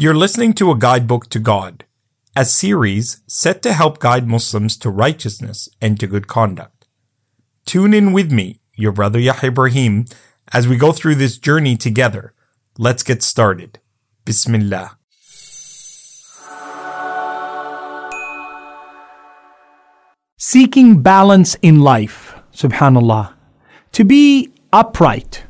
You're listening to a guidebook to God, a series set to help guide Muslims to righteousness and to good conduct. Tune in with me, your brother Yahya Ibrahim, as we go through this journey together. Let's get started. Bismillah. Seeking balance in life, subhanallah. To be upright,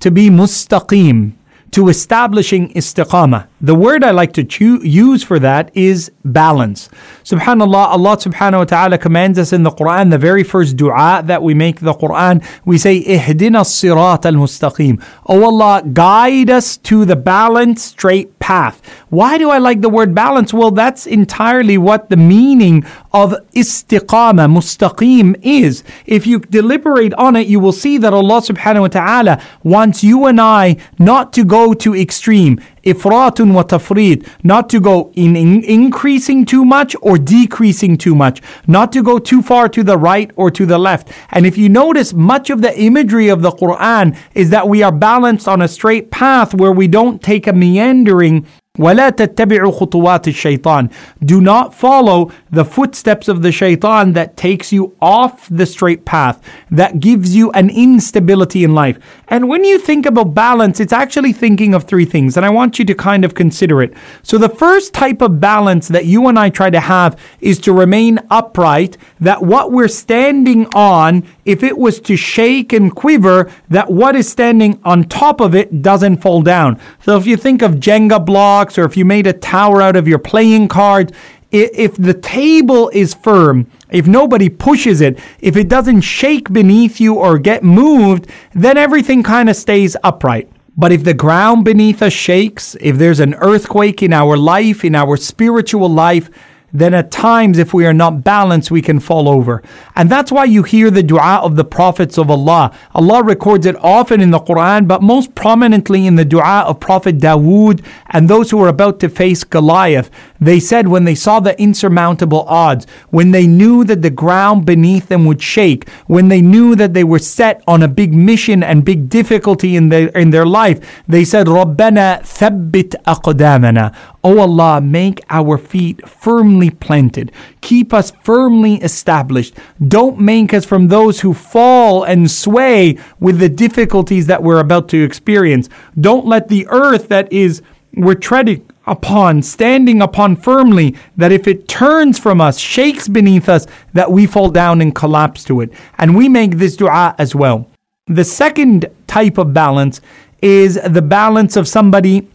to be mustaqim, to establishing istiqamah. The word I like to choo- use for that is balance. Subhanallah, Allah subhanahu wa ta'ala commands us in the Quran, the very first dua that we make the Quran, we say, Ihdina sirat al mustaqim. Oh Allah, guide us to the balanced, straight path. Why do I like the word balance? Well, that's entirely what the meaning of istiqamah, mustaqim is. If you deliberate on it, you will see that Allah subhanahu wa ta'ala wants you and I not to go to extreme ifratun wa tafrit, not to go in, increasing too much or decreasing too much, not to go too far to the right or to the left. And if you notice, much of the imagery of the Quran is that we are balanced on a straight path where we don't take a meandering ولا تتبعوا خطوات الشيطان. Do not follow the footsteps of the shaitan that takes you off the straight path, that gives you an instability in life. And when you think about balance, it's actually thinking of three things, and I want you to kind of consider it. So, the first type of balance that you and I try to have is to remain upright, that what we're standing on, if it was to shake and quiver, that what is standing on top of it doesn't fall down. So, if you think of Jenga blocks, or if you made a tower out of your playing cards, if the table is firm, if nobody pushes it, if it doesn't shake beneath you or get moved, then everything kind of stays upright. But if the ground beneath us shakes, if there's an earthquake in our life, in our spiritual life, then at times, if we are not balanced, we can fall over. And that's why you hear the dua of the prophets of Allah. Allah records it often in the Quran, but most prominently in the dua of Prophet Dawood and those who were about to face Goliath. They said when they saw the insurmountable odds, when they knew that the ground beneath them would shake, when they knew that they were set on a big mission and big difficulty in their, in their life, they said, رَبَّنَا ثَبِّتْ أَقْدَامَنَا O Allah, make our feet firmly planted. Keep us firmly established. Don't make us from those who fall and sway with the difficulties that we're about to experience. Don't let the earth that is we're treading upon, standing upon firmly, that if it turns from us, shakes beneath us, that we fall down and collapse to it. And we make this dua as well. The second type of balance is the balance of somebody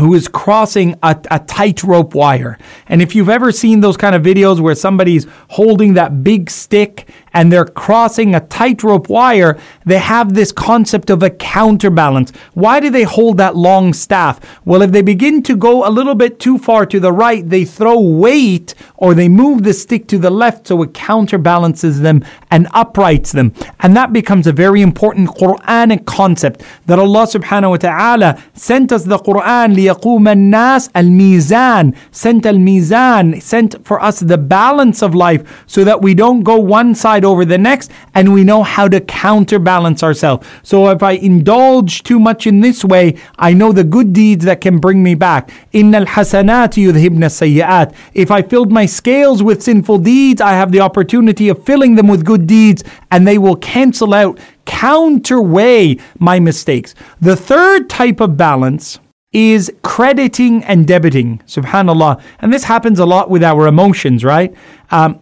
who is crossing a, a tightrope wire. And if you've ever seen those kind of videos where somebody's holding that big stick and they're crossing a tightrope wire, they have this concept of a counterbalance. Why do they hold that long staff? Well, if they begin to go a little bit too far to the right, they throw weight or they move the stick to the left so it counterbalances them and uprights them. And that becomes a very important Quranic concept that Allah subhanahu wa ta'ala sent us the Quran ليقوم الناس الميزان sent al-mizan sent for us the balance of life so that we don't go one side side over the next, and we know how to counterbalance ourselves. So if I indulge too much in this way, I know the good deeds that can bring me back. Innal hasanat yudhibna. If I filled my scales with sinful deeds, I have the opportunity of filling them with good deeds, and they will cancel out, counterweigh my mistakes. The third type of balance is crediting and debiting. Subhanallah. And this happens a lot with our emotions, right? Um,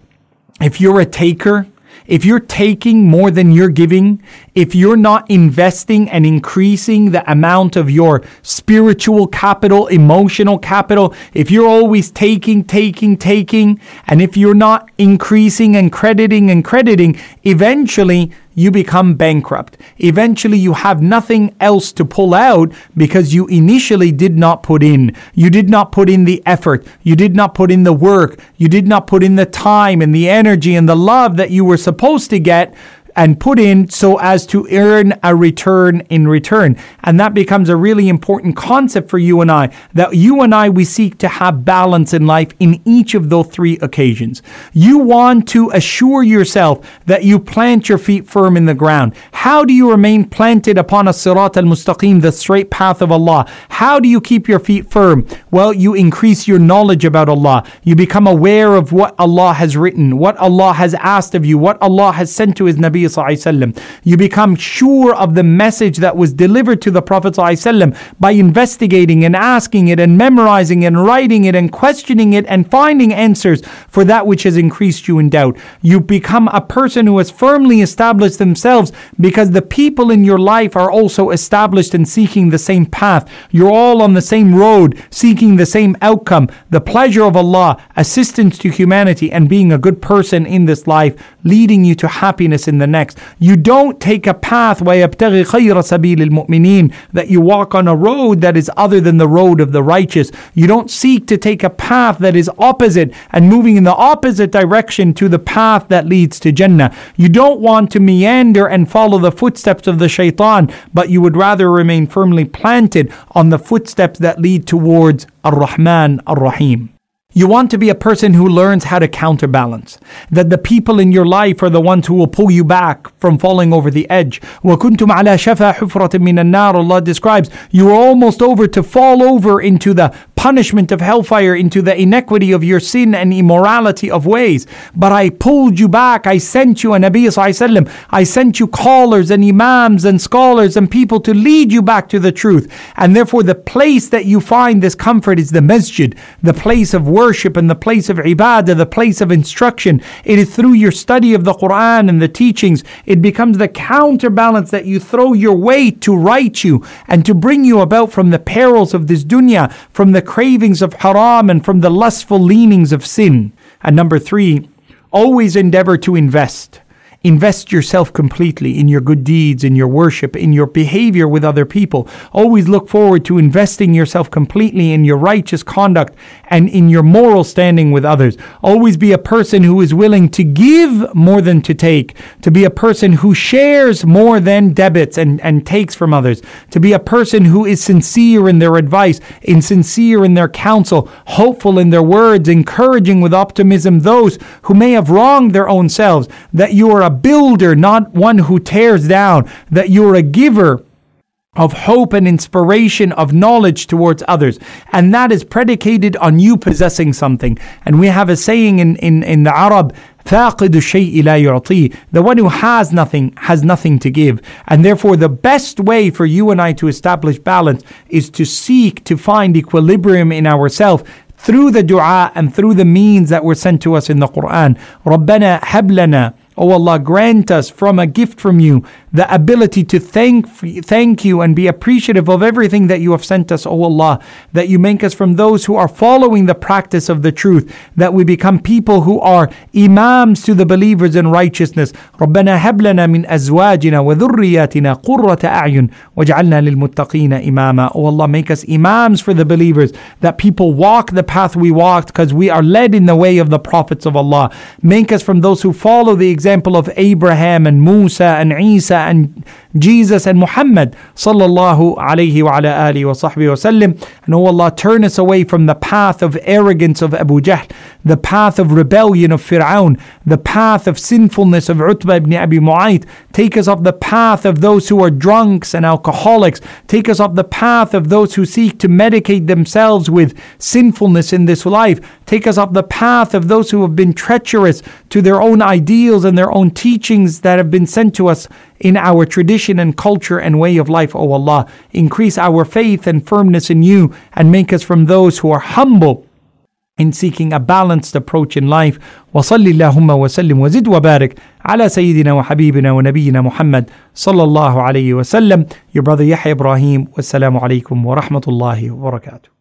if you're a taker, if you're taking more than you're giving, if you're not investing and increasing the amount of your spiritual capital, emotional capital, if you're always taking, taking, taking, and if you're not increasing and crediting and crediting, eventually you become bankrupt. Eventually, you have nothing else to pull out because you initially did not put in. You did not put in the effort. You did not put in the work. You did not put in the time and the energy and the love that you were supposed to get and put in so as to earn a return in return. And that becomes a really important concept for you and I that you and I, we seek to have balance in life in each of those three occasions. You want to assure yourself that you plant your feet firm in the ground. How do you remain planted upon a sirat al mustaqim, the straight path of Allah? How do you keep your feet firm? Well, you increase your knowledge about Allah. You become aware of what Allah has written, what Allah has asked of you, what Allah has sent to His Nabi. You become sure of the message that was delivered to the Prophet by investigating and asking it and memorizing and writing it and questioning it and finding answers for that which has increased you in doubt. You become a person who has firmly established themselves because the people in your life are also established and seeking the same path. You're all on the same road, seeking the same outcome, the pleasure of Allah, assistance to humanity, and being a good person in this life, leading you to happiness in the next. You don't take a path that you walk on a road that is other than the road of the righteous. You don't seek to take a path that is opposite and moving in the opposite direction to the path that leads to Jannah. You don't want to meander and follow the footsteps of the shaitan, but you would rather remain firmly planted on the footsteps that lead towards Ar-Rahman Ar-Rahim. You want to be a person who learns how to counterbalance. That the people in your life are the ones who will pull you back from falling over the edge. وَكُنْتُمْ عَلَى شَفَا حُفْرَةٍ مِّنَ النَّارِ Allah describes, you were almost over to fall over into the punishment of hellfire, into the inequity of your sin and immorality of ways. But I pulled you back. I sent you a Nabi Sallallahu I sent you callers and imams and scholars and people to lead you back to the truth. And therefore the place that you find this comfort is the masjid, the place of worship and the place of ibadah, the place of instruction. It is through your study of the Quran and the teachings, it becomes the counterbalance that you throw your weight to right you and to bring you about from the perils of this dunya, from the cravings of haram and from the lustful leanings of sin. And number three, always endeavor to invest. Invest yourself completely in your good deeds, in your worship, in your behavior with other people. Always look forward to investing yourself completely in your righteous conduct and in your moral standing with others. Always be a person who is willing to give more than to take, to be a person who shares more than debits and, and takes from others, to be a person who is sincere in their advice, insincere in their counsel, hopeful in their words, encouraging with optimism those who may have wronged their own selves, that you are a builder, not one who tears down, that you're a giver of hope and inspiration of knowledge towards others. And that is predicated on you possessing something. And we have a saying in, in, in the Arab, فاقد الشيء لا يعطيه. The one who has nothing has nothing to give. And therefore, the best way for you and I to establish balance is to seek to find equilibrium in ourselves through the dua and through the means that were sent to us in the Quran. ربنا هب لنا O Allah, grant us from a gift from you the ability to thank, thank you and be appreciative of everything that you have sent us, O Allah, that you make us from those who are following the practice of the truth, that we become people who are imams to the believers in righteousness. ربنا هب لنا من أزواجنا وذرياتنا قرة أعين واجعلنا للمتقين إماما. O Allah, make us imams for the believers, that people walk the path we walked because we are led in the way of the prophets of Allah. Make us from those who follow the example of Abraham and Musa and Isa and Jesus and Muhammad sallallahu alayhi wa ala alihi wa sahbihi wasallam. And oh Allah, turn us away from the path of arrogance of Abu Jahl, the path of rebellion of Fir'aun, the path of sinfulness of Utbah ibn Abi Mu'ayt. Take us off the path of those who are drunks and alcoholics. Take us off the path of those who seek to medicate themselves with sinfulness in this life. Take us off the path of those who have been treacherous to their own ideals and their own teachings that have been sent to us in our tradition and culture and way of life, O Allah. Increase our faith and firmness in you and make us from those who are humble in seeking a balanced approach in life. وصل اللهم وسلم وزد وبارك على سيدنا وحبيبنا ونبينا محمد صلى الله عليه وسلم. Your brother Yahya Ibrahim. Wassalamu alaikum wa rahmatullahi wa barakatuh.